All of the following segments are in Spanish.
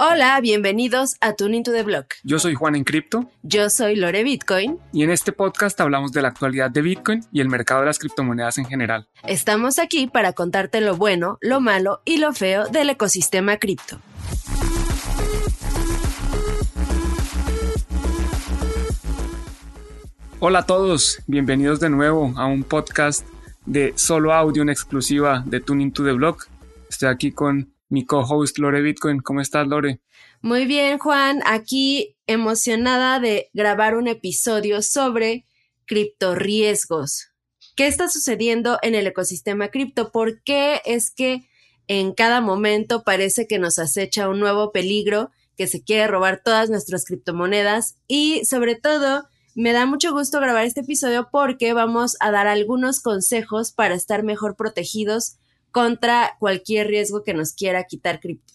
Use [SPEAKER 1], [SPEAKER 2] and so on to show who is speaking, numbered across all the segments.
[SPEAKER 1] Hola, bienvenidos a Tuning to the Block.
[SPEAKER 2] Yo soy Juan en Cripto.
[SPEAKER 1] Yo soy Lore Bitcoin.
[SPEAKER 2] Y en este podcast hablamos de la actualidad de Bitcoin y el mercado de las criptomonedas en general.
[SPEAKER 1] Estamos aquí para contarte lo bueno, lo malo y lo feo del ecosistema cripto.
[SPEAKER 2] Hola a todos, bienvenidos de nuevo a un podcast de solo audio en exclusiva de Tuning to the Block. Estoy aquí con mi co-host Lore Bitcoin. ¿Cómo estás, Lore?
[SPEAKER 1] Muy bien, Juan. Aquí emocionada de grabar un episodio sobre criptoriesgos. ¿Qué está sucediendo en el ecosistema cripto? ¿Por qué es que en cada momento parece que nos acecha un nuevo peligro que se quiere robar todas nuestras criptomonedas? Y sobre todo, me da mucho gusto grabar este episodio porque vamos a dar algunos consejos para estar mejor protegidos contra cualquier riesgo que nos quiera quitar cripto.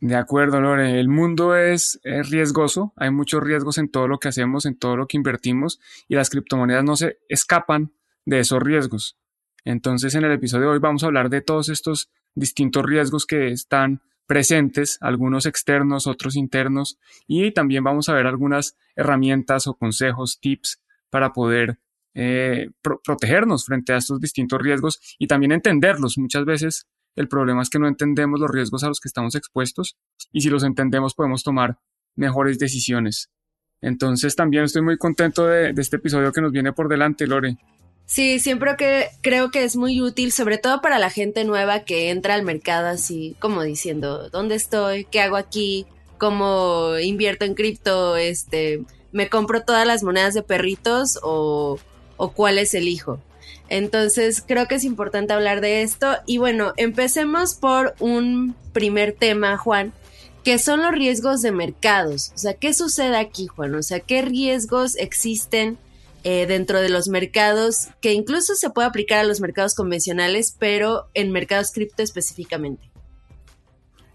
[SPEAKER 2] De acuerdo, Lore. El mundo es, riesgoso. Hay muchos riesgos en todo lo que hacemos, en todo lo que invertimos, y las criptomonedas no se escapan de esos riesgos. Entonces, en el episodio de hoy vamos a hablar de todos estos distintos riesgos que están presentes, algunos externos, otros internos, y también vamos a ver algunas herramientas o consejos, tips para poder eh, protegernos frente a estos distintos riesgos y también entenderlos. Muchas veces el problema es que no entendemos los riesgos a los que estamos expuestos y si los entendemos podemos tomar mejores decisiones. Entonces también estoy muy contento de, este episodio que nos viene por delante, Lore.
[SPEAKER 1] Sí, siempre que creo que es muy útil, sobre todo para la gente nueva que entra al mercado así como diciendo, ¿dónde estoy? ¿Qué hago aquí? ¿Cómo invierto en cripto? Este, ¿me compro todas las monedas de perritos o cuál es el hijo. Entonces creo que es importante hablar de esto y bueno, empecemos por un primer tema, Juan, que son los riesgos de mercados. O sea, ¿qué sucede aquí, Juan? O sea, ¿qué riesgos existen eh, dentro de los mercados que incluso se puede aplicar a los mercados convencionales, pero en mercados cripto específicamente?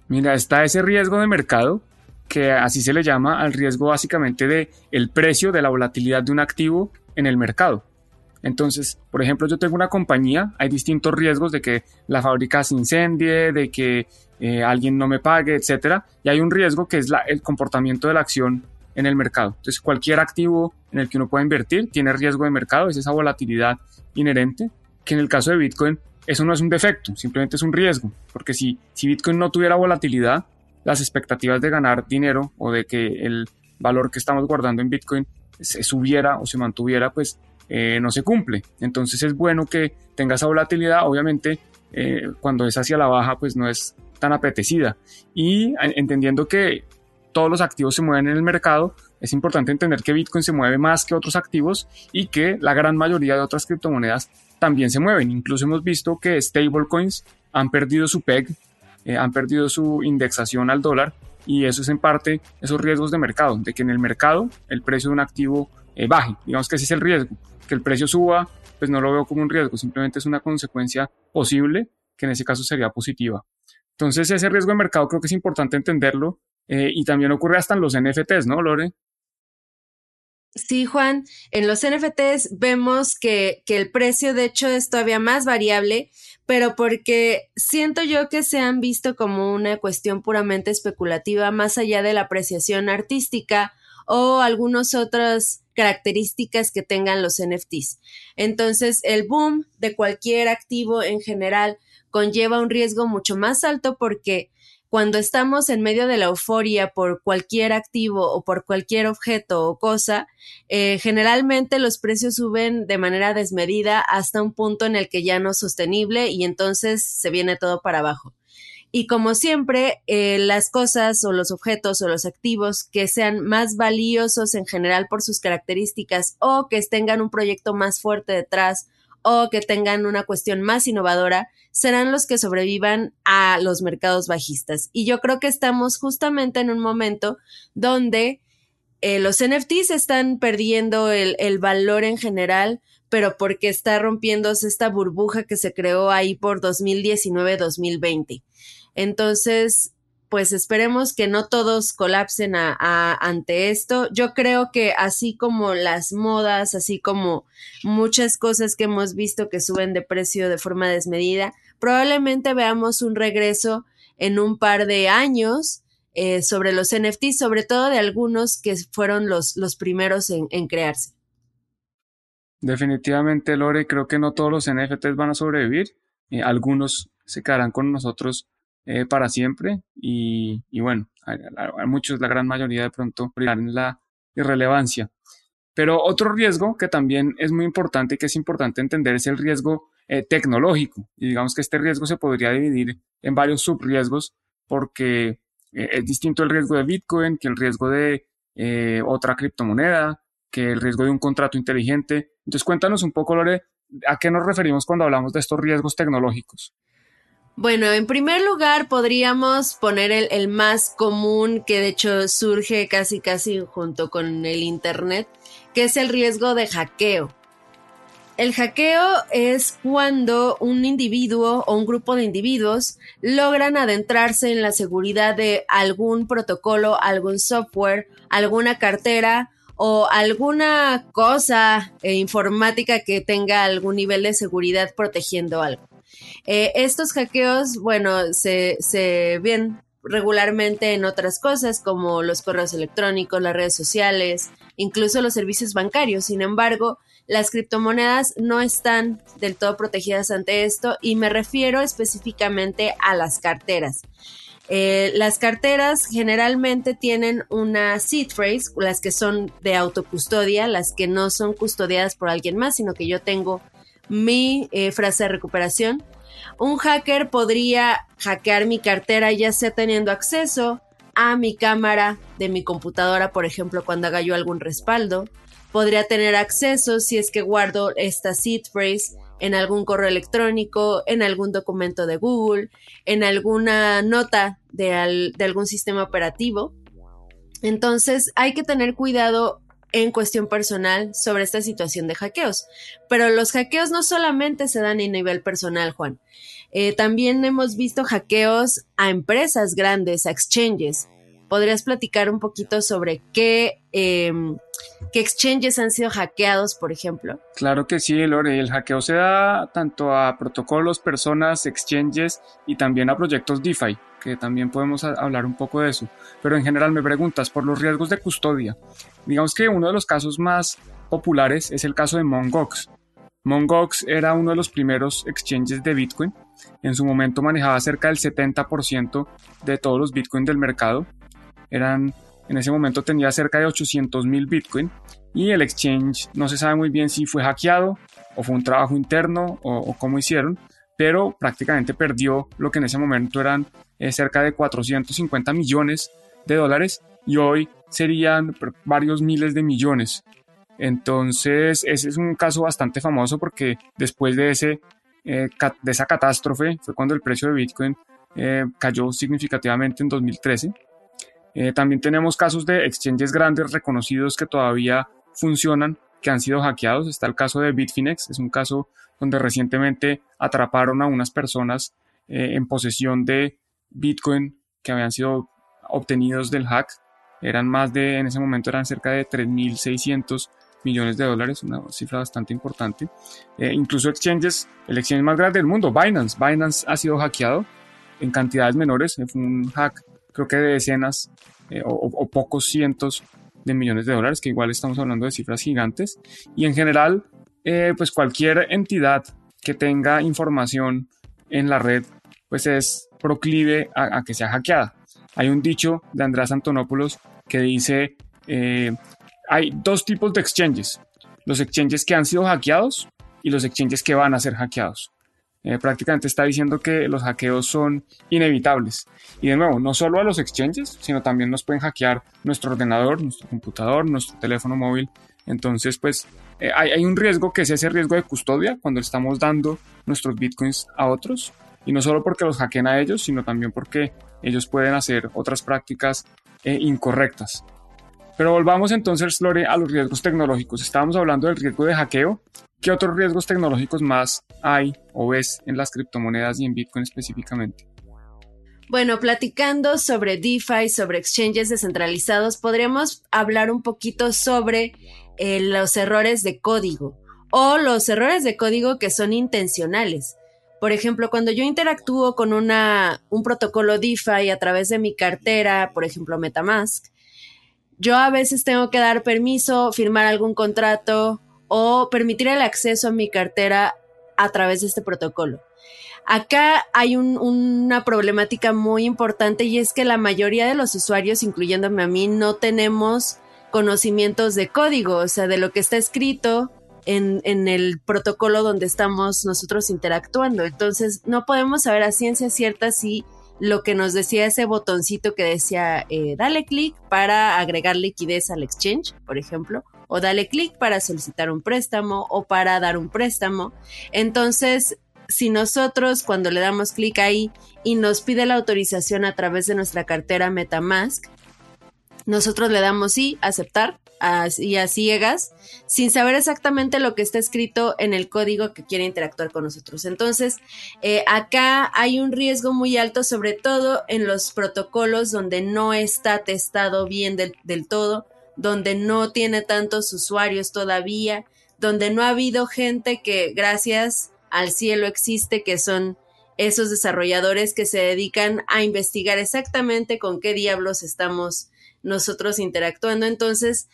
[SPEAKER 2] Mira, está ese riesgo de mercado que así se le llama al riesgo básicamente de el precio de la volatilidad de un activo en el mercado. Entonces, por ejemplo, yo tengo una compañía, hay distintos riesgos de que la fábrica se incendie, de que eh, alguien no me pague, etcétera, y hay un riesgo que es el comportamiento de la acción en el mercado. Entonces, cualquier activo en el que uno pueda invertir tiene riesgo de mercado, es esa volatilidad inherente, que en el caso de Bitcoin eso no es un defecto, simplemente es un riesgo, porque si, si Bitcoin no tuviera volatilidad, las expectativas de ganar dinero o de que el valor que estamos guardando en Bitcoin se subiera o se mantuviera, pues eh, no se cumple. Entonces es bueno que tenga esa volatilidad, obviamente eh, cuando es hacia la baja pues no es tan apetecida. Y entendiendo que todos los activos se mueven en el mercado, es importante entender que Bitcoin se mueve más que otros activos y que la gran mayoría de otras criptomonedas también se mueven. Incluso hemos visto que stablecoins han perdido su PEG, eh, han perdido su indexación al dólar y eso es en parte esos riesgos de mercado, de que en el mercado el precio de un activo baje. Digamos que ese es el riesgo que el precio suba, pues no lo veo como un riesgo, simplemente es una consecuencia posible que en ese caso sería positiva. Entonces ese riesgo de mercado creo que es importante entenderlo eh, y también ocurre hasta en los NFTs, ¿no, Lore?
[SPEAKER 1] Sí, Juan, en los NFTs vemos que, que, el precio de hecho es todavía más variable, pero porque siento yo que se han visto como una cuestión puramente especulativa más allá de la apreciación artística o algunos otros características que tengan los NFTs. Entonces, el boom de cualquier activo en general conlleva un riesgo mucho más alto porque cuando estamos en medio de la euforia por cualquier activo o por cualquier objeto o cosa, eh, generalmente los precios suben de manera desmedida hasta un punto en el que ya no es sostenible y entonces se viene todo para abajo. Y como siempre, eh, las cosas o los objetos o los activos que sean más valiosos en general por sus características o que tengan un proyecto más fuerte detrás o que tengan una cuestión más innovadora, serán los que sobrevivan a los mercados bajistas. Y yo creo que estamos justamente en un momento donde eh, los NFTs están perdiendo el, el valor en general, pero porque está rompiéndose esta burbuja que se creó ahí por 2019-2020. Entonces, pues esperemos que no todos colapsen ante esto. Yo creo que así como las modas, así como muchas cosas que hemos visto que suben de precio de forma desmedida, probablemente veamos un regreso en un par de años eh, sobre los NFTs, sobre todo de algunos que fueron los, los primeros en, crearse.
[SPEAKER 2] Definitivamente, Lore, creo que no todos los NFTs van a sobrevivir. Algunos se quedarán con nosotros eh, para siempre y, bueno, muchos, la gran mayoría de pronto en la irrelevancia. Pero otro riesgo que también es muy importante y que es importante entender es el riesgo tecnológico. Y digamos que este riesgo se podría dividir en varios subriesgos porque eh, es distinto el riesgo de Bitcoin que el riesgo de eh, otra criptomoneda, que el riesgo de un contrato inteligente. Entonces cuéntanos un poco, Lore, ¿a qué nos referimos cuando hablamos de estos riesgos tecnológicos?
[SPEAKER 1] Bueno, en primer lugar podríamos poner el, más común que de hecho surge casi casi junto con el Internet, que es el riesgo de hackeo. El hackeo es cuando un individuo o un grupo de individuos logran adentrarse en la seguridad de algún protocolo, algún software, alguna cartera o alguna cosa eh, informática que tenga algún nivel de seguridad protegiendo algo. Eh, estos hackeos, bueno, se, ven regularmente en otras cosas como los correos electrónicos, las redes sociales, incluso los servicios bancarios. Sin embargo, las criptomonedas no están del todo protegidas ante esto y me refiero específicamente a las carteras. Eh, las carteras generalmente tienen una seed phrase, las que son de autocustodia, las que no son custodiadas por alguien más, sino que yo tengo mi eh, frase de recuperación. Un hacker podría hackear mi cartera ya sea teniendo acceso a mi cámara de mi computadora, por ejemplo, cuando haga yo algún respaldo. Podría tener acceso si es que guardo esta seed phrase en algún correo electrónico, en algún documento de Google, en alguna nota de, de algún sistema operativo. Entonces hay que tener cuidado en cuestión personal sobre esta situación de hackeos. Pero los hackeos no solamente se dan a nivel personal, Juan. Eh, también hemos visto hackeos a empresas grandes, a exchanges. ¿Podrías platicar un poquito sobre qué, em, qué exchanges han sido hackeados, por ejemplo?
[SPEAKER 2] Claro que sí, Lore. El hackeo se da tanto a protocolos, personas, exchanges y también a proyectos DeFi, que también podemos hablar un poco de eso. Pero en general me preguntas por los riesgos de custodia. Digamos que uno de los casos más populares es el caso de Mongox. Mongox era uno de los primeros exchanges de Bitcoin. En su momento manejaba cerca del 70% de todos los Bitcoin del mercado. Eran, en ese momento tenía cerca de 800 mil Bitcoin y el exchange no se sabe muy bien si fue hackeado o fue un trabajo interno o, cómo hicieron, pero prácticamente perdió lo que en ese momento eran eh, cerca de 450 millones de dólares y hoy serían varios miles de millones. Entonces, ese es un caso bastante famoso porque después de, ese, eh, de esa catástrofe fue cuando el precio de Bitcoin eh, cayó significativamente en 2013. Eh, también tenemos casos de exchanges grandes reconocidos que todavía funcionan, que han sido hackeados. Está el caso de Bitfinex, es un caso donde recientemente atraparon a unas personas en posesión de Bitcoin que habían sido obtenidos del hack. Eran más de, en ese momento eran cerca de 3.600 millones de dólares, una cifra bastante importante. Eh, incluso exchanges, el exchange más grande del mundo, Binance. Binance ha sido hackeado en cantidades menores, fue un hack creo que de decenas eh, o, pocos cientos de millones de dólares, que igual estamos hablando de cifras gigantes. Y en general, eh, pues cualquier entidad que tenga información en la red, pues es proclive a, que sea hackeada. Hay un dicho de Andrés Antonopoulos que dice, hay dos tipos de exchanges. Los exchanges que han sido hackeados y los exchanges que van a ser hackeados. Eh, prácticamente está diciendo que los hackeos son inevitables. Y de nuevo, no solo a los exchanges, sino también nos pueden hackear nuestro ordenador, nuestro computador, nuestro teléfono móvil. Entonces, pues eh, hay, hay, un riesgo que es ese riesgo de custodia cuando estamos dando nuestros bitcoins a otros. Y no solo porque los hackeen a ellos, sino también porque ellos pueden hacer otras prácticas eh, incorrectas. Pero volvamos entonces, Lore, a los riesgos tecnológicos. Estábamos hablando del riesgo de hackeo. ¿Qué otros riesgos tecnológicos más hay o ves en las criptomonedas y en Bitcoin específicamente?
[SPEAKER 1] Bueno, platicando sobre DeFi, sobre exchanges descentralizados, podríamos hablar un poquito sobre eh, los errores de código o los errores de código que son intencionales. Por ejemplo, cuando yo interactúo con una, un protocolo DeFi a través de mi cartera, por ejemplo Metamask, yo a veces tengo que dar permiso, firmar algún contrato o permitir el acceso a mi cartera a través de este protocolo. Acá hay una problemática muy importante y es que la mayoría de los usuarios, incluyéndome a mí, no tenemos conocimientos de código, o sea, de lo que está escrito en, el protocolo donde estamos nosotros interactuando. Entonces, no podemos saber a ciencia cierta si lo que nos decía ese botoncito que decía, eh, dale clic para agregar liquidez al exchange, por ejemplo, o dale clic para solicitar un préstamo o para dar un préstamo. Entonces, si nosotros cuando le damos clic ahí y nos pide la autorización a través de nuestra cartera Metamask, nosotros le damos sí, aceptar, y a ciegas, sin saber exactamente lo que está escrito en el código que quiere interactuar con nosotros. Entonces, eh, acá hay un riesgo muy alto, sobre todo en los protocolos donde no está testado bien del, del todo, donde no tiene tantos usuarios todavía, donde no ha habido gente que gracias al cielo existe, que son esos desarrolladores que se dedican a investigar exactamente con qué diablos estamos nosotros interactuando. Entonces,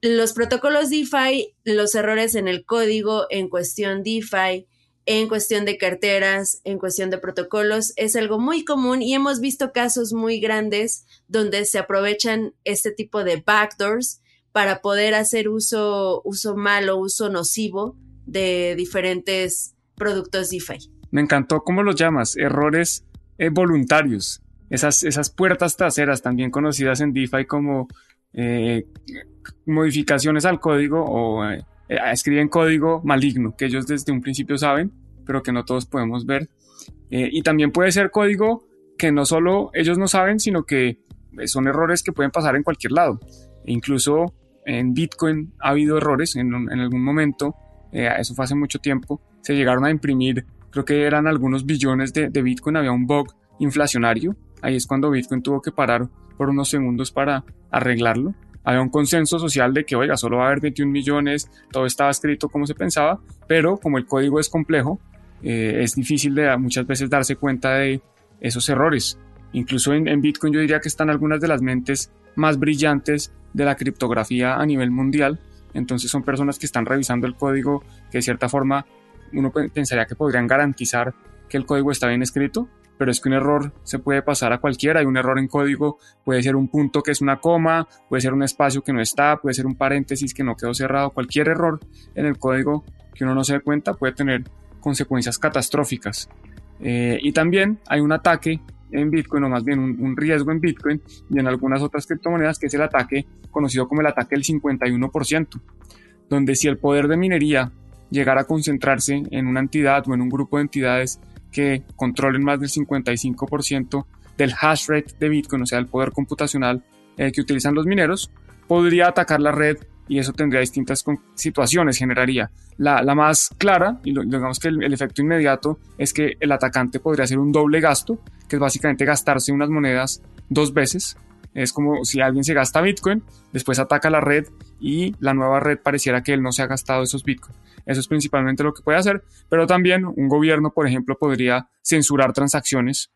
[SPEAKER 1] los protocolos DeFi, los errores en el código en cuestión DeFi, en cuestión de carteras, en cuestión de protocolos, es algo muy común y hemos visto casos muy grandes donde se aprovechan este tipo de backdoors para poder hacer uso, uso malo, uso nocivo de diferentes productos DeFi.
[SPEAKER 2] Me encantó cómo los llamas, errores eh, voluntarios esas, esas puertas traseras, también conocidas en DeFi como eh, modificaciones al código o eh, escriben código maligno, que ellos desde un principio saben, pero que no todos podemos ver. Eh, y también puede ser código que no solo ellos no saben, sino que son errores que pueden pasar en cualquier lado. E incluso en Bitcoin ha habido errores en, en algún momento, eso fue hace mucho tiempo, se llegaron a imprimir, creo que eran algunos billones de, de Bitcoin, había un bug inflacionario Ahí es cuando Bitcoin tuvo que parar por unos segundos para arreglarlo. Había un consenso social de que, oiga, solo va a haber 21 millones, todo estaba escrito como se pensaba, pero como el código es complejo, eh, es difícil de muchas veces darse cuenta de esos errores. Incluso en, en Bitcoin yo diría que están algunas de las mentes más brillantes de la criptografía a nivel mundial. Entonces son personas que están revisando el código que de cierta forma uno pensaría que podrían garantizar que el código está bien escrito, pero es que un error se puede pasar a cualquiera. Hay un error en código, puede ser un punto que es una coma, puede ser un espacio que no está, puede ser un paréntesis que no quedó cerrado. Cualquier error en el código que uno no se dé cuenta puede tener consecuencias catastróficas. Eh, y también hay un ataque en Bitcoin, o más bien un, un, riesgo en Bitcoin y en algunas otras criptomonedas, que es el ataque conocido como el ataque del 51%, donde si el poder de minería llegara a concentrarse en una entidad o en un grupo de entidades que controlen más del 55% del hash rate de Bitcoin, o sea, el poder computacional eh, que utilizan los mineros, podría atacar la red y eso tendría distintas situaciones, generaría. La, más clara, y digamos que el, el, efecto inmediato, es que el atacante podría hacer un doble gasto, que es básicamente gastarse unas monedas dos veces. Es como si alguien se gasta Bitcoin, después ataca la red y la nueva red pareciera que él no se ha gastado esos Bitcoin. Eso es principalmente lo que puede hacer, pero también un gobierno, por ejemplo, podría censurar transacciones,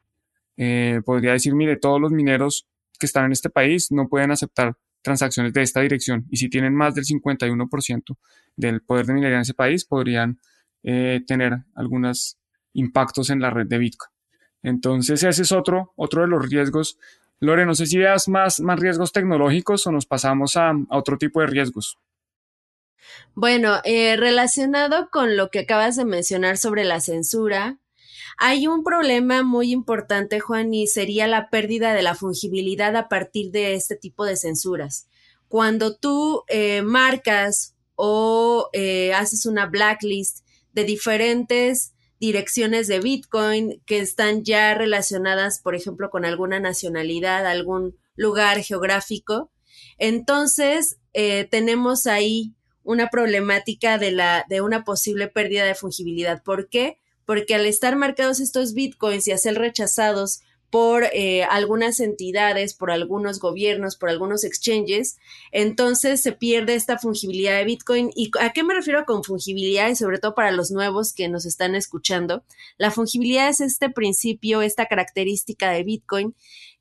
[SPEAKER 2] eh, podría decir, mire, todos los mineros que están en este país no pueden aceptar transacciones de esta dirección y si tienen más del 51% del poder de minería en ese país, podrían eh, tener algunos impactos en la red de Bitcoin. Entonces ese es otro, otro de los riesgos. Lore, no sé si veas más, más riesgos tecnológicos o nos pasamos a, a otro tipo de riesgos.
[SPEAKER 1] Bueno, eh, relacionado con lo que acabas de mencionar sobre la censura, hay un problema muy importante, Juan, y sería la pérdida de la fungibilidad a partir de este tipo de censuras. Cuando tú eh, marcas o eh, haces una blacklist de diferentes direcciones de Bitcoin que están ya relacionadas, por ejemplo, con alguna nacionalidad, algún lugar geográfico, entonces tenemos ahí una problemática de, la, de una posible pérdida de fungibilidad. ¿Por qué? Porque al estar marcados estos bitcoins y a ser rechazados por eh, algunas entidades, por algunos gobiernos, por algunos exchanges, entonces se pierde esta fungibilidad de Bitcoin. ¿Y a qué me refiero con fungibilidad? Y sobre todo para los nuevos que nos están escuchando, la fungibilidad es este principio, esta característica de Bitcoin,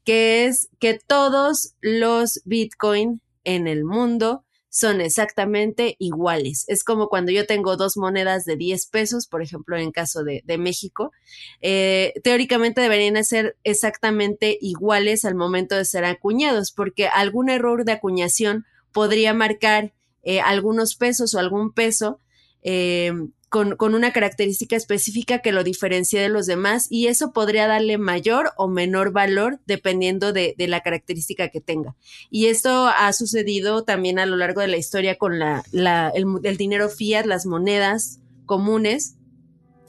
[SPEAKER 1] que es que todos los Bitcoin en el mundo son exactamente iguales. Es como cuando yo tengo dos monedas de 10 pesos, por ejemplo, en caso de, México, eh, teóricamente deberían ser exactamente iguales al momento de ser acuñados, porque algún error de acuñación podría marcar eh, algunos pesos o algún peso eh, con, una característica específica que lo diferencie de los demás y eso podría darle mayor o menor valor dependiendo de, la característica que tenga. Y esto ha sucedido también a lo largo de la historia con la, el, dinero fiat, las monedas comunes.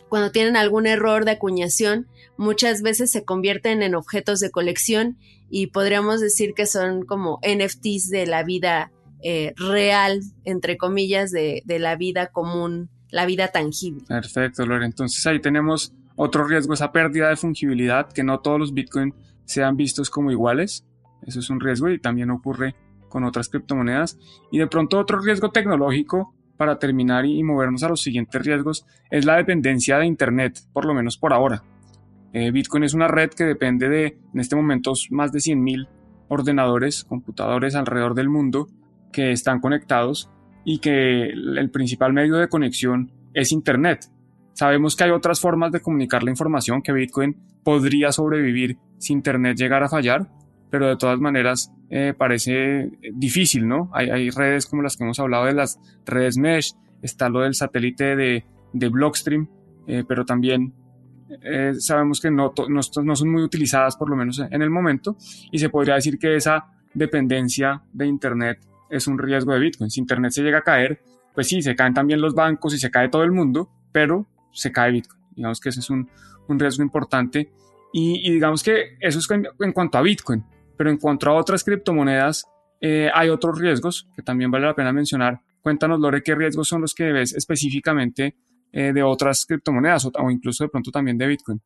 [SPEAKER 1] Cuando tienen algún error de acuñación, muchas veces se convierten en objetos de colección y podríamos decir que son como NFTs de la vida eh, real, entre comillas, de, de la vida común la vida tangible.
[SPEAKER 2] Perfecto, Lore. Entonces ahí tenemos otro riesgo, esa pérdida de fungibilidad, que no todos los Bitcoin sean vistos como iguales. Eso es un riesgo y también ocurre con otras criptomonedas. Y de pronto otro riesgo tecnológico para terminar y movernos a los siguientes riesgos es la dependencia de Internet, por lo menos por ahora. Eh, Bitcoin es una red que depende de, en este momento, más de 100.000 ordenadores, computadores alrededor del mundo que están conectados y que el principal medio de conexión es Internet. Sabemos que hay otras formas de comunicar la información, que Bitcoin podría sobrevivir si Internet llegara a fallar, pero de todas maneras eh, parece difícil, ¿no? Hay, redes como las que hemos hablado de las redes Mesh, está lo del satélite de, de Blockstream, eh, pero también eh, sabemos que no, no, no, son muy utilizadas por lo menos en el momento y se podría decir que esa dependencia de Internet es un riesgo de Bitcoin. Si Internet se llega a caer, pues sí, se caen también los bancos y se cae todo el mundo, pero se cae Bitcoin. Digamos que ese es un, riesgo importante. Y, digamos que eso es en cuanto a Bitcoin, pero en cuanto a otras criptomonedas, eh, hay otros riesgos que también vale la pena mencionar. Cuéntanos, Lore, qué riesgos son los que ves específicamente eh, de otras criptomonedas o, incluso de pronto también de Bitcoin.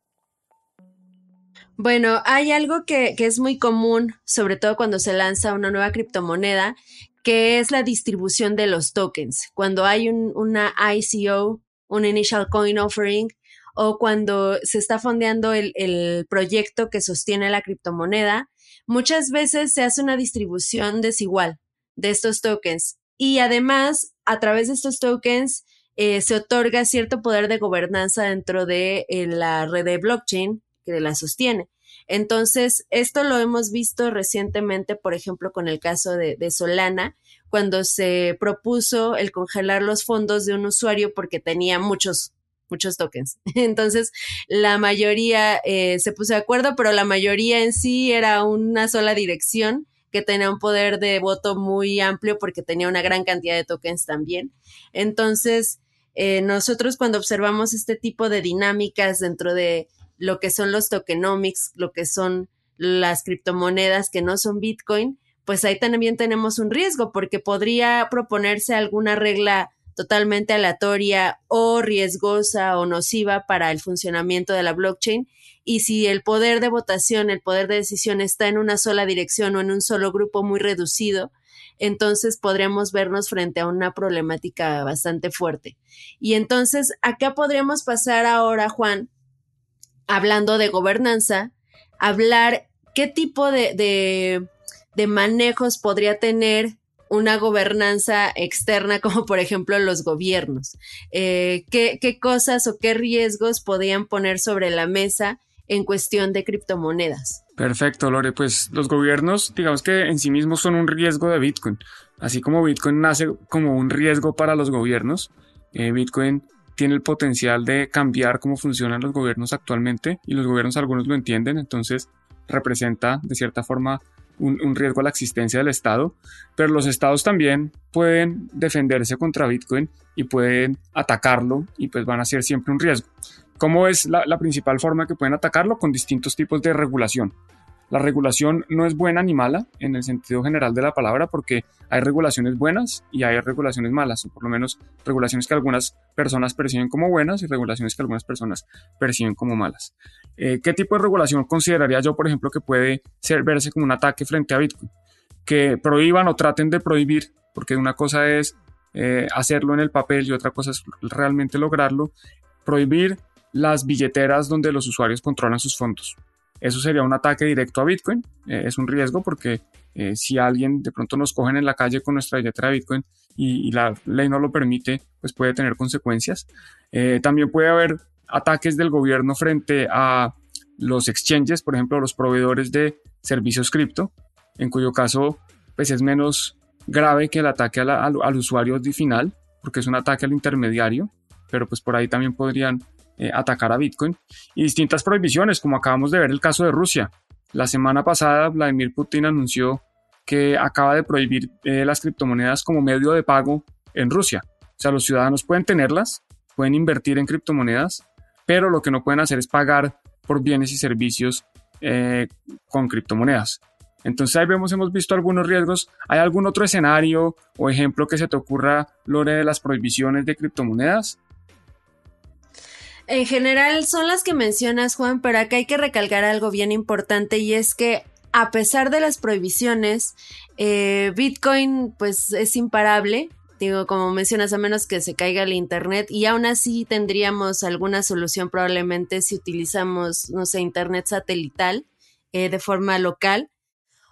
[SPEAKER 1] Bueno, hay algo que, que, es muy común, sobre todo cuando se lanza una nueva criptomoneda, que es la distribución de los tokens. Cuando hay una ICO, un Initial Coin Offering, o cuando se está fondeando el, el, proyecto que sostiene la criptomoneda, muchas veces se hace una distribución desigual de estos tokens. Y además, a través de estos tokens, eh, se otorga cierto poder de gobernanza dentro de eh, la red de blockchain que la sostiene. Entonces, esto lo hemos visto recientemente, por ejemplo, con el caso de, Solana, cuando se propuso el congelar los fondos de un usuario porque tenía muchos muchos tokens. Entonces, la mayoría eh, se puso de acuerdo, pero la mayoría en sí era una sola dirección que tenía un poder de voto muy amplio porque tenía una gran cantidad de tokens también. Entonces, eh, nosotros cuando observamos este tipo de dinámicas dentro de lo que son los tokenomics, lo que son las criptomonedas que no son Bitcoin, pues ahí también tenemos un riesgo porque podría proponerse alguna regla totalmente aleatoria o riesgosa o nociva para el funcionamiento de la blockchain. Y si el poder de votación, el poder de decisión está en una sola dirección o en un solo grupo muy reducido, entonces podríamos vernos frente a una problemática bastante fuerte. Y entonces, acá podríamos pasar ahora, Juan, hablando de gobernanza, hablar qué tipo de, de, manejos podría tener una gobernanza externa, como por ejemplo los gobiernos. Eh, ¿qué, ¿qué, cosas o qué riesgos podrían poner sobre la mesa en cuestión de criptomonedas?
[SPEAKER 2] Perfecto, Lore. Pues los gobiernos, digamos que en sí mismos son un riesgo de Bitcoin. Así como Bitcoin nace como un riesgo para los gobiernos, eh, Bitcoin tiene el potencial de cambiar cómo funcionan los gobiernos actualmente y los gobiernos algunos lo entienden, entonces representa de cierta forma un, riesgo a la existencia del Estado, pero los estados también pueden defenderse contra Bitcoin y pueden atacarlo y pues van a ser siempre un riesgo. ¿Cómo es la, principal forma que pueden atacarlo? Con distintos tipos de regulación. La regulación no es buena ni mala en el sentido general de la palabra porque hay regulaciones buenas y hay regulaciones malas, o por lo menos regulaciones que algunas personas perciben como buenas y regulaciones que algunas personas perciben como malas. Eh, ¿Qué tipo de regulación consideraría yo, por ejemplo, que puede ser, verse como un ataque frente a Bitcoin? Que prohíban o traten de prohibir, porque una cosa es eh, hacerlo en el papel y otra cosa es realmente lograrlo, prohibir las billeteras donde los usuarios controlan sus fondos. Eso sería un ataque directo a Bitcoin. Eh, es un riesgo porque eh, si alguien de pronto nos cogen en la calle con nuestra billetera de Bitcoin y, la ley no lo permite, pues puede tener consecuencias. Eh, también puede haber ataques del gobierno frente a los exchanges, por ejemplo, los proveedores de servicios cripto, en cuyo caso pues es menos grave que el ataque al, al usuario final, porque es un ataque al intermediario, pero pues por ahí también podrían eh, atacar a Bitcoin y distintas prohibiciones, como acabamos de ver el caso de Rusia. La semana pasada Vladimir Putin anunció que acaba de prohibir eh, las criptomonedas como medio de pago en Rusia. O sea, los ciudadanos pueden tenerlas, pueden invertir en criptomonedas, pero lo que no pueden hacer es pagar por bienes y servicios eh, con criptomonedas. Entonces ahí vemos, hemos visto algunos riesgos. ¿Hay algún otro escenario o ejemplo que se te ocurra, Lore, de las prohibiciones de criptomonedas?
[SPEAKER 1] En general son las que mencionas, Juan, pero acá hay que recalcar algo bien importante y es que a pesar de las prohibiciones, eh, Bitcoin pues es imparable. Digo, como mencionas, a menos que se caiga el Internet y aún así tendríamos alguna solución probablemente si utilizamos, no sé, Internet satelital eh, de forma local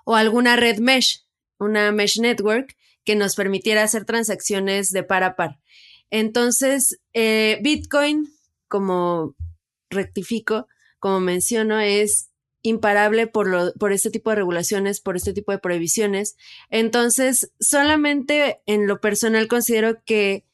[SPEAKER 1] o alguna red mesh, una mesh network que nos permitiera hacer transacciones de par a par. Entonces, eh, Bitcoin como rectifico, como menciono, es imparable por, lo, por este tipo de regulaciones, por este tipo de prohibiciones. Entonces, solamente en lo personal considero que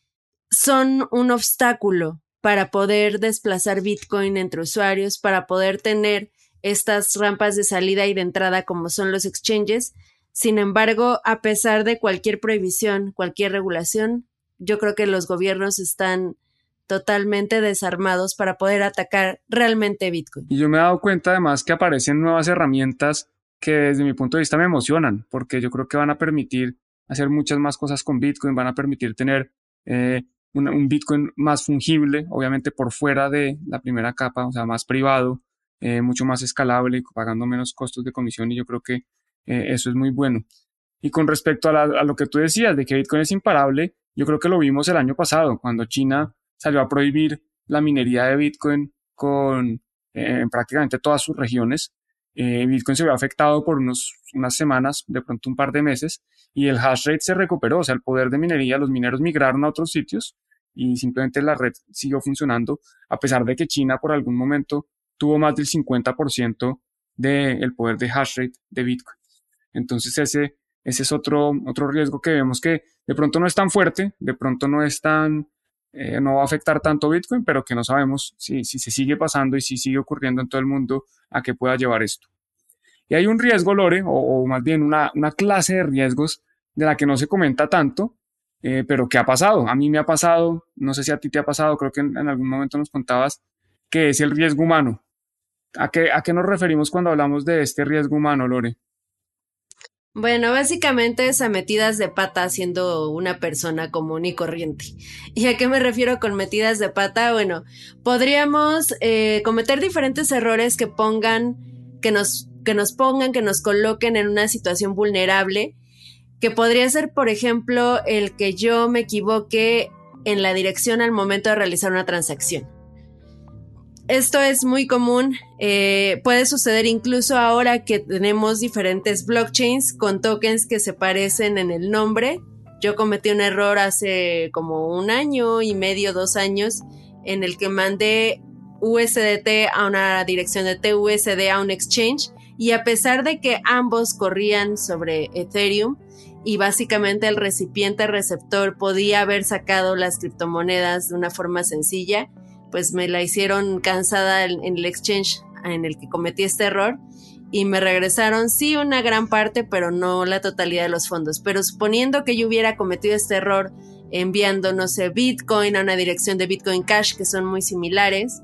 [SPEAKER 1] son un obstáculo para poder desplazar Bitcoin entre usuarios, para poder tener estas rampas de salida y de entrada como son los exchanges. Sin embargo, a pesar de cualquier prohibición, cualquier regulación, yo creo que los gobiernos están totalmente desarmados para poder atacar realmente Bitcoin.
[SPEAKER 2] Y yo me he dado cuenta además que aparecen nuevas herramientas que desde mi punto de vista me emocionan, porque yo creo que van a permitir hacer muchas más cosas con Bitcoin, van a permitir tener eh, un, Bitcoin más fungible, obviamente por fuera de la primera capa, o sea, más privado, eh, mucho más escalable, pagando menos costos de comisión y yo creo que eh, eso es muy bueno. Y con respecto a, a lo que tú decías de que Bitcoin es imparable, yo creo que lo vimos el año pasado, cuando China salió a prohibir la minería de Bitcoin con, eh, en prácticamente todas sus regiones. Eh, Bitcoin se vio afectado por unos, unas semanas, de pronto un par de meses, y el hash rate se recuperó, o sea, el poder de minería, los mineros migraron a otros sitios y simplemente la red siguió funcionando, a pesar de que China por algún momento tuvo más del 50% del poder de hash rate de Bitcoin. Entonces ese, ese es otro, otro riesgo que vemos que de pronto no es tan fuerte, de pronto no es tan, eh, no va a afectar tanto Bitcoin, pero que no sabemos si, si se sigue pasando y si sigue ocurriendo en todo el mundo a qué pueda llevar esto. Y hay un riesgo, Lore, o, más bien una, una, clase de riesgos de la que no se comenta tanto, eh, pero que ha pasado. A mí me ha pasado, no sé si a ti te ha pasado, creo que en, en algún momento nos contabas, que es el riesgo humano. ¿A qué, ¿A qué nos referimos cuando hablamos de este riesgo humano, Lore?
[SPEAKER 1] Bueno, básicamente es a metidas de pata siendo una persona común y corriente. ¿Y a qué me refiero con metidas de pata? Bueno, podríamos eh, cometer diferentes errores que pongan, que nos, que nos pongan, que nos coloquen en una situación vulnerable, que podría ser, por ejemplo, el que yo me equivoque en la dirección al momento de realizar una transacción. Esto es muy común, eh, puede suceder incluso ahora que tenemos diferentes blockchains con tokens que se parecen en el nombre. Yo cometí un error hace como un año y medio, dos años, en el que mandé USDT a una dirección de TUSD a un exchange y a pesar de que ambos corrían sobre Ethereum y básicamente el recipiente receptor podía haber sacado las criptomonedas de una forma sencilla, pues me la hicieron cansada en, el exchange en el que cometí este error y me regresaron sí una gran parte, pero no la totalidad de los fondos. Pero suponiendo que yo hubiera cometido este error enviando, no sé, Bitcoin a una dirección de Bitcoin Cash que son muy similares,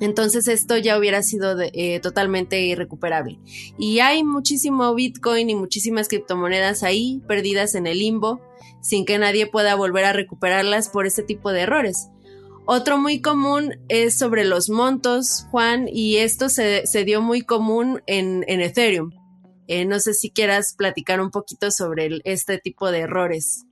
[SPEAKER 1] entonces esto ya hubiera sido eh, totalmente irrecuperable. Y hay muchísimo Bitcoin y muchísimas criptomonedas ahí perdidas en el limbo sin que nadie pueda volver a recuperarlas por este tipo de errores. Otro muy común es sobre los montos, Juan, y esto se, dio muy común en, Ethereum. Eh, no sé si quieras platicar un poquito sobre este tipo de errores.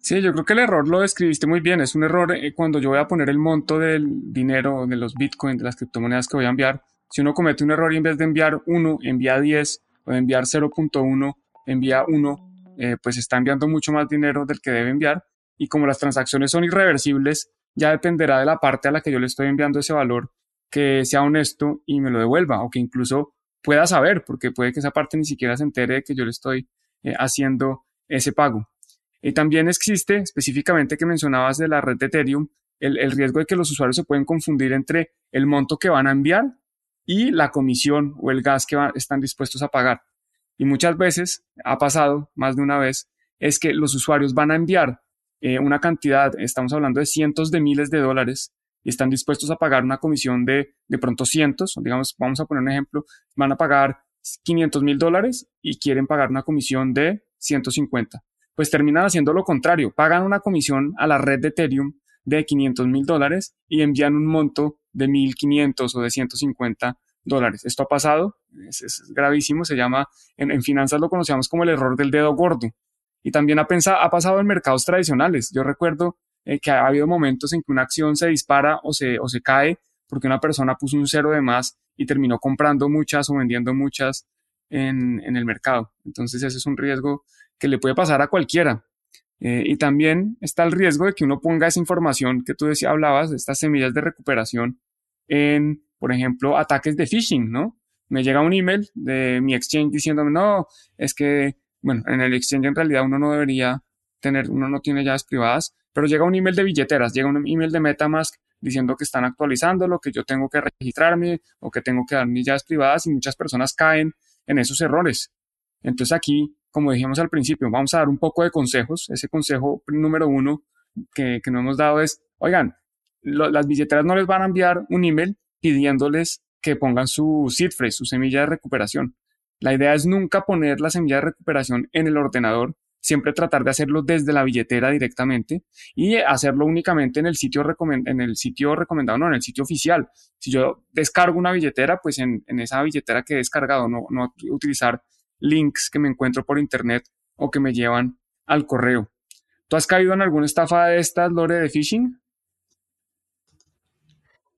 [SPEAKER 2] Sí, yo creo que el error lo describiste muy bien. Es un error eh, cuando yo voy a poner el monto del dinero, de los bitcoins, de las criptomonedas que voy a enviar. Si uno comete un error y en vez de enviar 1, envía 10 o de enviar 0.1, envía 1, eh, pues está enviando mucho más dinero del que debe enviar. Y como las transacciones son irreversibles, ya dependerá de la parte a la que yo le estoy enviando ese valor que sea honesto y me lo devuelva o que incluso pueda saber, porque puede que esa parte ni siquiera se entere de que yo le estoy eh, haciendo ese pago. Y también existe, específicamente que mencionabas de la red de Ethereum, el, riesgo de que los usuarios se pueden confundir entre el monto que van a enviar y la comisión o el gas que están dispuestos a pagar. Y muchas veces, ha pasado más de una vez, es que los usuarios van a enviar eh, una cantidad, estamos hablando de cientos de miles de dólares, y están dispuestos a pagar una comisión de de pronto cientos, digamos, vamos a poner un ejemplo, van a pagar 500 mil dólares y quieren pagar una comisión de 150 pues terminan haciendo lo contrario, pagan una comisión a la red de Ethereum de 500 mil dólares y envían un monto de 1.500 o de 150 dólares. Esto ha pasado, es, gravísimo, se llama, en, finanzas lo conocemos como el error del dedo gordo. Y también ha, pensado, ha pasado en mercados tradicionales. Yo recuerdo eh, que ha habido momentos en que una acción se dispara o se, o se cae porque una persona puso un cero de más y terminó comprando muchas o vendiendo muchas en, en el mercado. Entonces ese es un riesgo que le puede pasar a cualquiera. Eh, y también está el riesgo de que uno ponga esa información que tú decías, hablabas, estas semillas de recuperación en, por ejemplo, ataques de phishing, ¿no? Me llega un email de mi exchange diciéndome, no, es que, bueno, en el exchange en realidad uno no debería tener, uno no tiene llaves privadas, pero llega un email de billeteras, llega un email de Metamask diciendo que están actualizándolo, que yo tengo que registrarme o que tengo que dar mis llaves privadas y muchas personas caen en esos errores. Entonces aquí como dijimos al principio, vamos a dar un poco de consejos. Ese consejo número uno que, que nos hemos dado es, oigan, las billeteras no les van a enviar un email pidiéndoles que pongan su seed phrase, su semilla de recuperación. La idea es nunca poner la semilla de recuperación en el ordenador, siempre tratar de hacerlo desde la billetera directamente y hacerlo únicamente en el sitio, en el sitio recomendado, no en el sitio oficial. Si yo descargo una billetera, pues en, esa billetera que he descargado, no, no utilizar links que me encuentro por internet o que me llevan al correo. ¿Tú has caído en alguna estafa de estas, Lore, de phishing?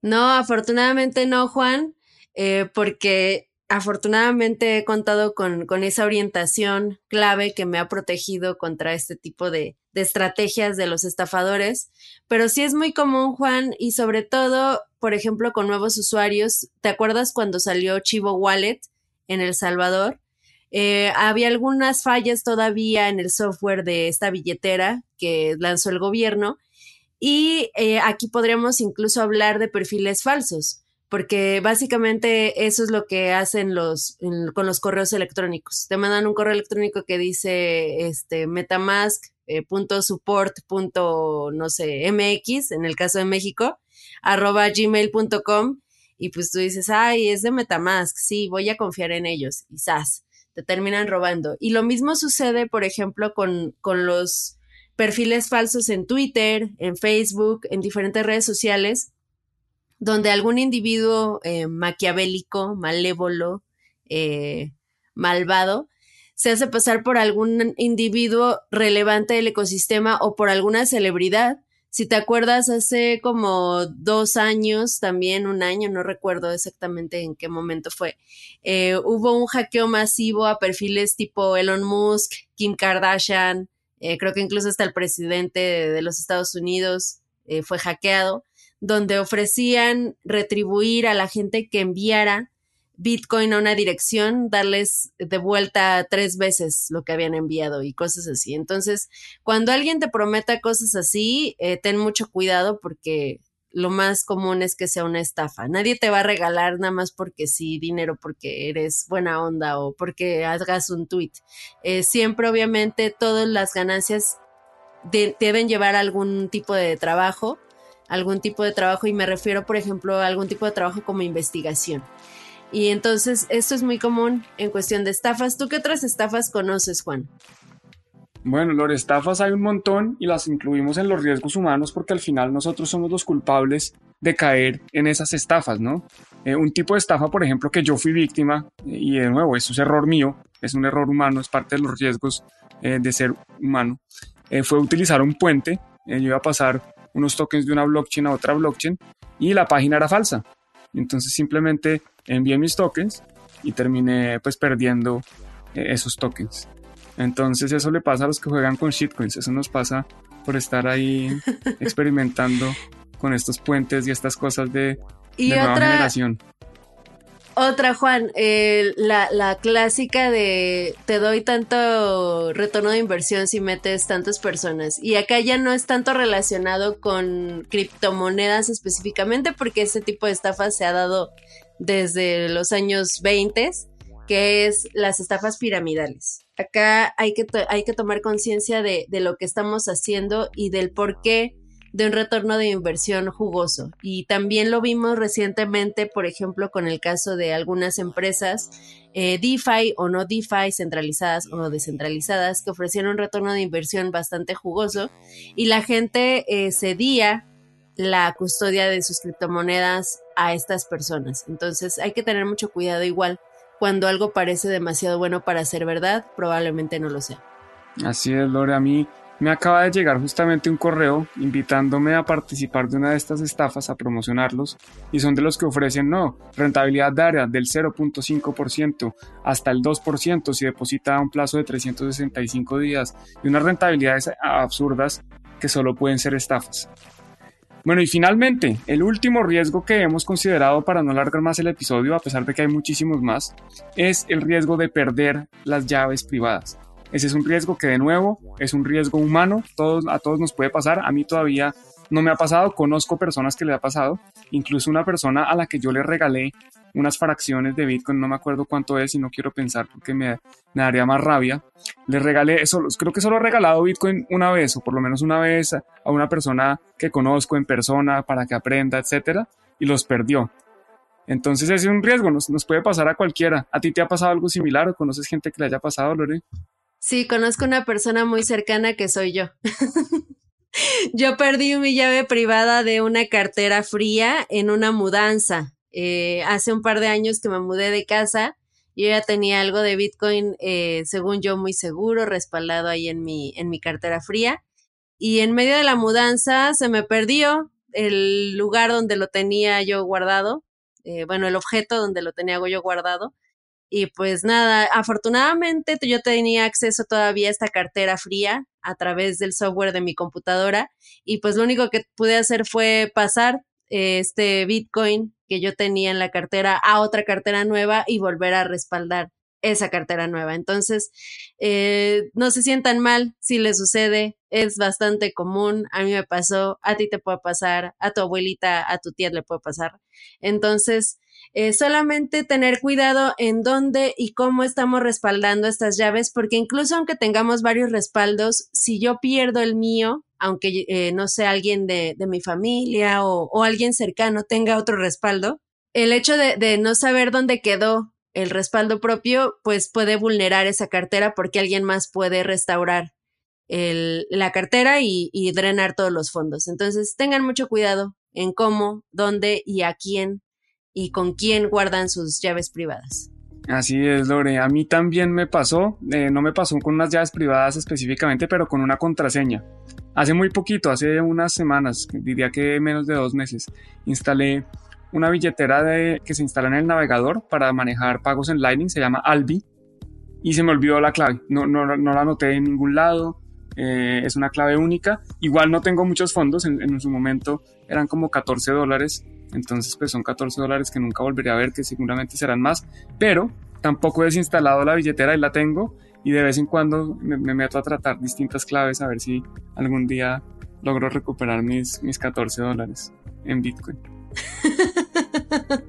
[SPEAKER 1] No, afortunadamente no, Juan, eh, porque afortunadamente he contado con, con, esa orientación clave que me ha protegido contra este tipo de, de, estrategias de los estafadores. Pero sí es muy común, Juan, y sobre todo, por ejemplo, con nuevos usuarios. ¿Te acuerdas cuando salió Chivo Wallet en El Salvador? Eh, había algunas fallas todavía en el software de esta billetera que lanzó el gobierno y eh, aquí podríamos incluso hablar de perfiles falsos, porque básicamente eso es lo que hacen los con los correos electrónicos. Te mandan un correo electrónico que dice este metamask eh, punto support punto no sé mx en el caso de México arroba gmail.com y pues tú dices ay es de metamask sí voy a confiar en ellos y te terminan robando. Y lo mismo sucede, por ejemplo, con, con los perfiles falsos en Twitter, en Facebook, en diferentes redes sociales, donde algún individuo eh, maquiavélico, malévolo, eh, malvado, se hace pasar por algún individuo relevante del ecosistema o por alguna celebridad. Si te acuerdas, hace como dos años, también un año, no recuerdo exactamente en qué momento fue, eh, hubo un hackeo masivo a perfiles tipo Elon Musk, Kim Kardashian, eh, creo que incluso hasta el presidente de, los Estados Unidos fue hackeado, donde ofrecían retribuir a la gente que enviara Bitcoin a una dirección, darles de vuelta tres veces lo que habían enviado y cosas así. Entonces, cuando alguien te prometa cosas así, eh, ten mucho cuidado porque lo más común es que sea una estafa. Nadie te va a regalar nada más porque sí dinero, porque eres buena onda o porque hagas un tweet. Eh, siempre, obviamente, todas las ganancias deben llevar algún tipo de trabajo algún tipo de trabajo y me refiero, por ejemplo, a algún tipo de trabajo como investigación. Y entonces esto es muy común en cuestión de estafas. ¿Tú qué otras estafas conoces, Juan?
[SPEAKER 2] Bueno, Lore, estafas hay un montón y las incluimos en los riesgos humanos porque al final nosotros somos los culpables de caer en esas estafas, ¿no? Eh, un tipo de estafa, por ejemplo, que yo fui víctima, y de nuevo, eso es error mío, es un error humano, es parte de los riesgos eh, de ser humano, eh, fue utilizar un puente. yo iba a pasar unos tokens de una blockchain a otra blockchain y la página era falsa. Entonces simplemente envié mis tokens y terminé pues perdiendo esos tokens. Entonces eso le pasa a los que juegan con shitcoins, eso nos pasa por estar ahí experimentando con estos puentes y estas cosas de, nueva generación.
[SPEAKER 1] Otra, Juan, eh, la, la, clásica de te doy tanto retorno de inversión si metes tantas personas. Y acá ya no es tanto relacionado con criptomonedas específicamente, porque ese tipo de estafa se ha dado desde los años 20 que es las estafas piramidales. Acá hay que, hay que tomar conciencia de, de lo que estamos haciendo y del por qué de un retorno de inversión jugoso. Y también lo vimos recientemente, por ejemplo, con el caso de algunas empresas eh, DeFi o no DeFi, centralizadas o descentralizadas, que ofrecieron un retorno de inversión bastante jugoso y la gente eh, cedía la custodia de sus criptomonedas a estas personas. Entonces hay que tener mucho cuidado igual cuando algo parece demasiado bueno para ser verdad, probablemente no lo sea.
[SPEAKER 2] Así es, Lore. A mí me acaba de llegar justamente un correo invitándome a participar de una de estas estafas, a promocionarlos, y son de los que ofrecen, no, rentabilidad diaria del 0.5% hasta el 2% si deposita a un plazo de 365 días, y unas rentabilidades absurdas que solo pueden ser estafas. Bueno, y finalmente, el último riesgo que hemos considerado para no alargar más el episodio, a pesar de que hay muchísimos más, es el riesgo de perder las llaves privadas. Ese es un riesgo que de nuevo es un riesgo humano, todos, a todos nos puede pasar, a mí todavía no me ha pasado, conozco personas que le ha pasado, incluso una persona a la que yo le regalé unas fracciones de Bitcoin, no me acuerdo cuánto es y no quiero pensar porque me, daría más rabia. Le regalé, eso, creo que solo he regalado Bitcoin una vez o por lo menos una vez a una persona que conozco en persona para que aprenda, etcétera, y los perdió. Entonces ese es un riesgo, nos, nos puede pasar a cualquiera. ¿A ti te ha pasado algo similar o conoces gente que le haya pasado, Lore?
[SPEAKER 1] Sí, conozco una persona muy cercana que soy yo. Yo perdí mi llave privada de una cartera fría en una mudanza. Eh, hace un par de años que me mudé de casa, yo ya tenía algo de Bitcoin, eh, según yo, muy seguro, respaldado ahí en mi, en mi cartera fría. Y en medio de la mudanza se me perdió el lugar donde lo tenía yo guardado, eh, bueno, el objeto donde lo tenía yo guardado. Y pues nada, afortunadamente yo tenía acceso todavía a esta cartera fría a través del software de mi computadora y pues lo único que pude hacer fue pasar eh, este Bitcoin que yo tenía en la cartera a otra cartera nueva y volver a respaldar esa cartera nueva. Entonces, eh, no se sientan mal si les sucede, es bastante común, a mí me pasó, a ti te puede pasar, a tu abuelita, a tu tía le puede pasar. Entonces, eh, solamente tener cuidado en dónde y cómo estamos respaldando estas llaves, porque incluso aunque tengamos varios respaldos, si yo pierdo el mío, aunque eh, no sea alguien de, mi familia o, alguien cercano tenga otro respaldo, el hecho de, no saber dónde quedó el respaldo propio, pues puede vulnerar esa cartera porque alguien más puede restaurar la cartera y, drenar todos los fondos. Entonces, tengan mucho cuidado en cómo, dónde y a quién y con quién guardan sus llaves privadas.
[SPEAKER 2] Así es, Lore. A mí también me pasó, eh, no me pasó con unas llaves privadas específicamente, pero con una contraseña. Hace muy poquito, hace unas semanas, diría que menos de dos meses, instalé una billetera de, que se instala en el navegador para manejar pagos en Lightning, se llama Albi, y se me olvidó la clave. No, no, no la anoté en ningún lado, eh, es una clave única. Igual no tengo muchos fondos, en, en su momento eran como 14 dólares entonces, pues son 14 dólares que nunca volveré a ver, que seguramente serán más. Pero tampoco he desinstalado la billetera y la tengo. Y de vez en cuando me, meto a tratar distintas claves a ver si algún día logro recuperar mis, mis 14 dólares en Bitcoin.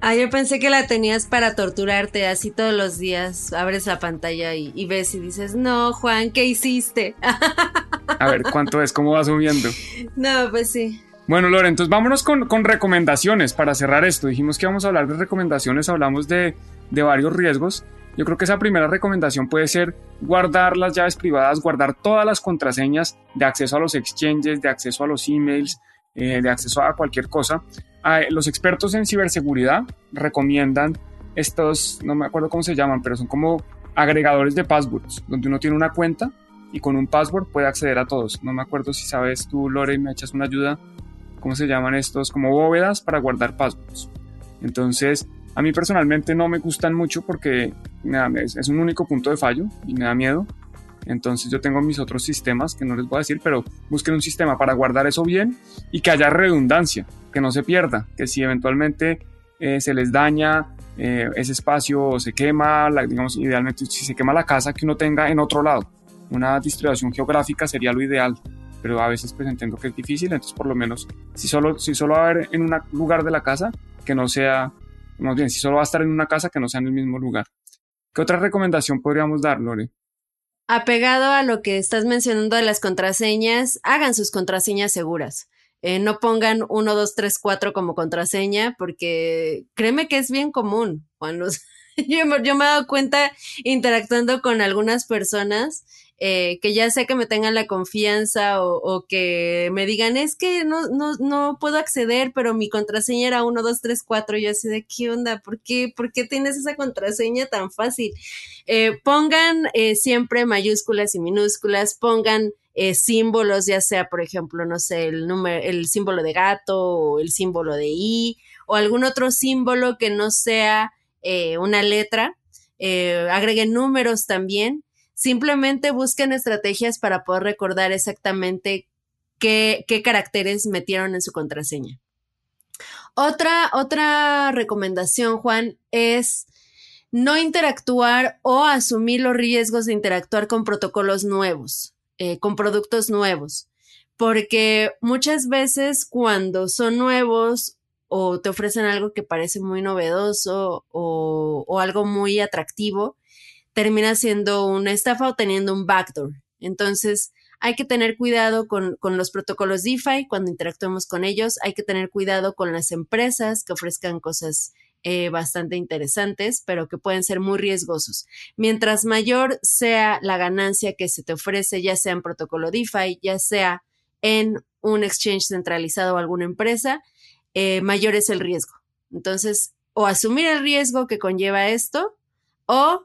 [SPEAKER 1] ah, yo pensé que la tenías para torturarte así todos los días. Abres la pantalla y, y ves y dices, no, Juan, ¿qué hiciste?
[SPEAKER 2] a ver, ¿cuánto es? ¿Cómo va subiendo?
[SPEAKER 1] No, pues sí.
[SPEAKER 2] Bueno, Lore, entonces vámonos con, con, recomendaciones para cerrar esto. Dijimos que íbamos a hablar de recomendaciones, hablamos de, de varios riesgos. Yo creo que esa primera recomendación puede ser guardar las llaves privadas, guardar todas las contraseñas de acceso a los exchanges, de acceso a los emails, eh, de acceso a cualquier cosa. Ah, los expertos en ciberseguridad recomiendan estos, no me acuerdo cómo se llaman, pero son como agregadores de passwords, donde uno tiene una cuenta y con un password puede acceder a todos. No me acuerdo si sabes tú, Lore, me echas una ayuda. ¿Cómo se llaman estos? Como bóvedas para guardar passwords. Entonces, a mí personalmente no me gustan mucho porque es, un único punto de fallo y me da miedo. Entonces yo tengo mis otros sistemas que no les voy a decir, pero busquen un sistema para guardar eso bien y que haya redundancia, que no se pierda, que si eventualmente eh, se les daña eh, ese espacio se quema, digamos, idealmente si se quema la casa, que uno tenga en otro lado. Una distribución geográfica sería lo ideal, pero a veces pues entiendo que es difícil, entonces por lo menos si solo, si solo va a haber en un lugar de la casa, que no sea más bien, si solo va a estar en una casa, que no sea en el mismo lugar. ¿Qué otra recomendación podríamos dar, Lore?
[SPEAKER 1] Apegado a lo que estás mencionando de las contraseñas, hagan sus contraseñas seguras. Eh, no pongan 1, 2, 3, 4 como contraseña, porque créeme que es bien común. Cuando yo, yo me he dado cuenta interactuando con algunas personas eh, que ya sé que me tengan la confianza o, que me digan, es que no, no, no puedo acceder, pero mi contraseña era 1, 2, 3, 4. Y yo así de, ¿qué onda? ¿Por qué, ¿Por qué tienes esa contraseña tan fácil? Eh, pongan eh, siempre mayúsculas y minúsculas, pongan símbolos, ya sea, por ejemplo, no sé, el número, el símbolo de gato o el símbolo de I o algún otro símbolo que no sea una letra. agreguen números también Simplemente busquen estrategias para poder recordar exactamente qué, caracteres metieron en su contraseña. Otra, otra recomendación, Juan, es no interactuar o asumir los riesgos de interactuar con protocolos nuevos, eh, con productos nuevos, porque muchas veces cuando son nuevos o te ofrecen algo que parece muy novedoso o algo muy atractivo, termina siendo una estafa o teniendo un backdoor. Entonces, hay que tener cuidado con, los protocolos DeFi cuando interactuemos con ellos. Hay que tener cuidado con las empresas que ofrezcan cosas eh, bastante interesantes, pero que pueden ser muy riesgosos. Mientras mayor sea la ganancia que se te ofrece, ya sea en protocolo DeFi, ya sea en un exchange centralizado o alguna empresa, eh, mayor es el riesgo. Entonces, o asumir el riesgo que conlleva esto, o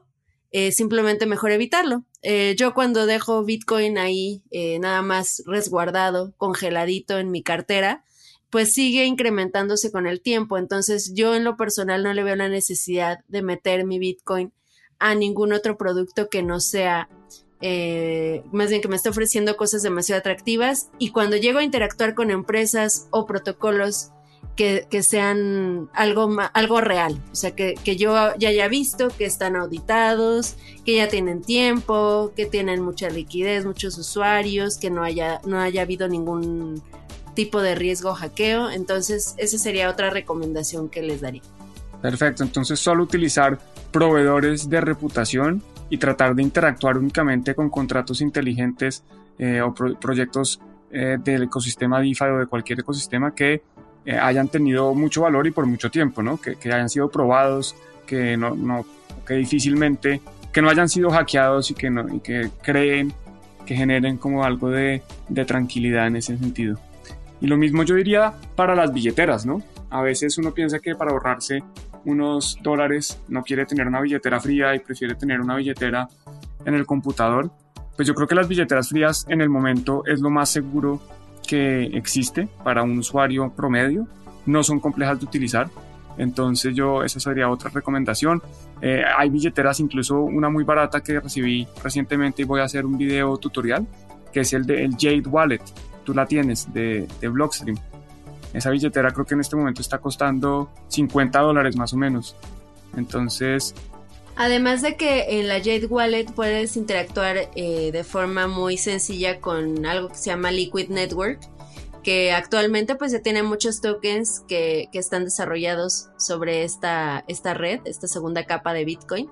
[SPEAKER 1] eh, simplemente mejor evitarlo. Eh, yo cuando dejo Bitcoin ahí eh, nada más resguardado, congeladito en mi cartera, pues sigue incrementándose con el tiempo. Entonces yo en lo personal no le veo la necesidad de meter mi Bitcoin a ningún otro producto que no sea, más bien que me esté ofreciendo cosas demasiado atractivas. Y cuando llego a interactuar con empresas o protocolos que, sean algo, algo real, o sea, que, yo ya haya visto que están auditados, que ya tienen tiempo, que tienen mucha liquidez, muchos usuarios, que no haya, no haya habido ningún tipo de riesgo hackeo. Entonces, esa sería otra recomendación que les daría.
[SPEAKER 2] Perfecto, entonces solo utilizar proveedores de reputación y tratar de interactuar únicamente con contratos inteligentes eh, o proyectos eh, del ecosistema DeFi o de cualquier ecosistema que eh, hayan tenido mucho valor y por mucho tiempo, ¿no? Que, hayan sido probados, que, no, que difícilmente, que no hayan sido hackeados y que, no, y que creen, que generen como algo de, de tranquilidad en ese sentido. Y lo mismo yo diría para las billeteras, ¿no? A veces uno piensa que para ahorrarse unos dólares no quiere tener una billetera fría y prefiere tener una billetera en el computador. Pues yo creo que las billeteras frías en el momento es lo más seguro que existe para un usuario promedio, no son complejas de utilizar. Entonces yo, esa sería otra recomendación. Eh, hay billeteras, incluso una muy barata que recibí recientemente y voy a hacer un video tutorial, que es el de el Jade Wallet. Tú la tienes de, de Blockstream. Esa billetera creo que en este momento está costando 50 dólares más o menos. Entonces
[SPEAKER 1] Además de que en la Jade Wallet puedes interactuar eh, de forma muy sencilla con algo que se llama Liquid Network, que actualmente pues ya tiene muchos tokens que, están desarrollados sobre esta, esta red, esta segunda capa de Bitcoin.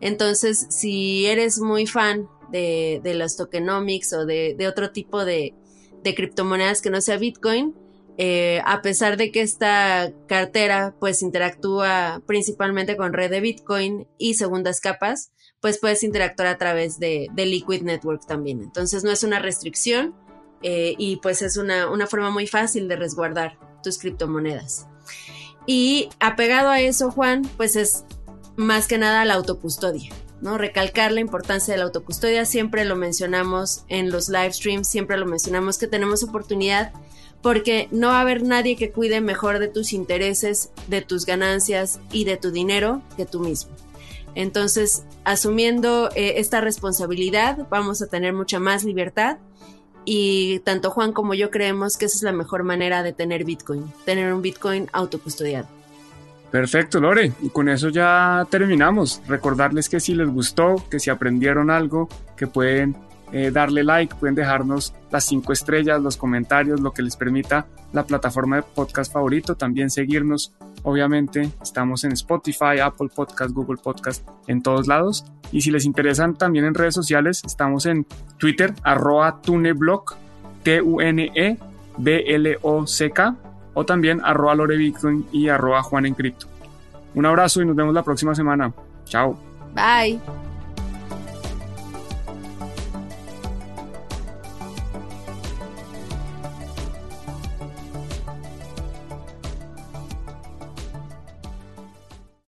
[SPEAKER 1] Entonces, si eres muy fan de, los tokenomics o de, otro tipo de, de criptomonedas que no sea Bitcoin, Eh, a pesar de que esta cartera pues interactúa principalmente con red de Bitcoin y segundas capas, pues puedes interactuar a través de, Liquid Network también. Entonces no es una restricción eh, y pues es una, una forma muy fácil de resguardar tus criptomonedas. Y apegado a eso, Juan, pues es más que nada la autocustodia. ¿no? Recalcar la importancia de la autocustodia, siempre lo mencionamos en los live streams, siempre lo mencionamos que tenemos oportunidad porque no va a haber nadie que cuide mejor de tus intereses, de tus ganancias y de tu dinero que tú mismo. Entonces, asumiendo eh, esta responsabilidad, vamos a tener mucha más libertad y tanto Juan como yo creemos que esa es la mejor manera de tener Bitcoin, tener un Bitcoin autocustodiado.
[SPEAKER 2] Perfecto, Lore. Y con eso ya terminamos. Recordarles que si les gustó, que si aprendieron algo, que pueden eh, darle like, pueden dejarnos las cinco estrellas, los comentarios, lo que les permita la plataforma de podcast favorito. También seguirnos, obviamente, estamos en Spotify, Apple Podcast, Google Podcast, en todos lados. Y si les interesan también en redes sociales, estamos en Twitter, arroba tuneblog, T-U-N-E, B-L-O-C-K, o también arroba Lore Bitcoin y arroba Juan en Cripto. Un abrazo y nos vemos la próxima semana. Chao.
[SPEAKER 1] Bye.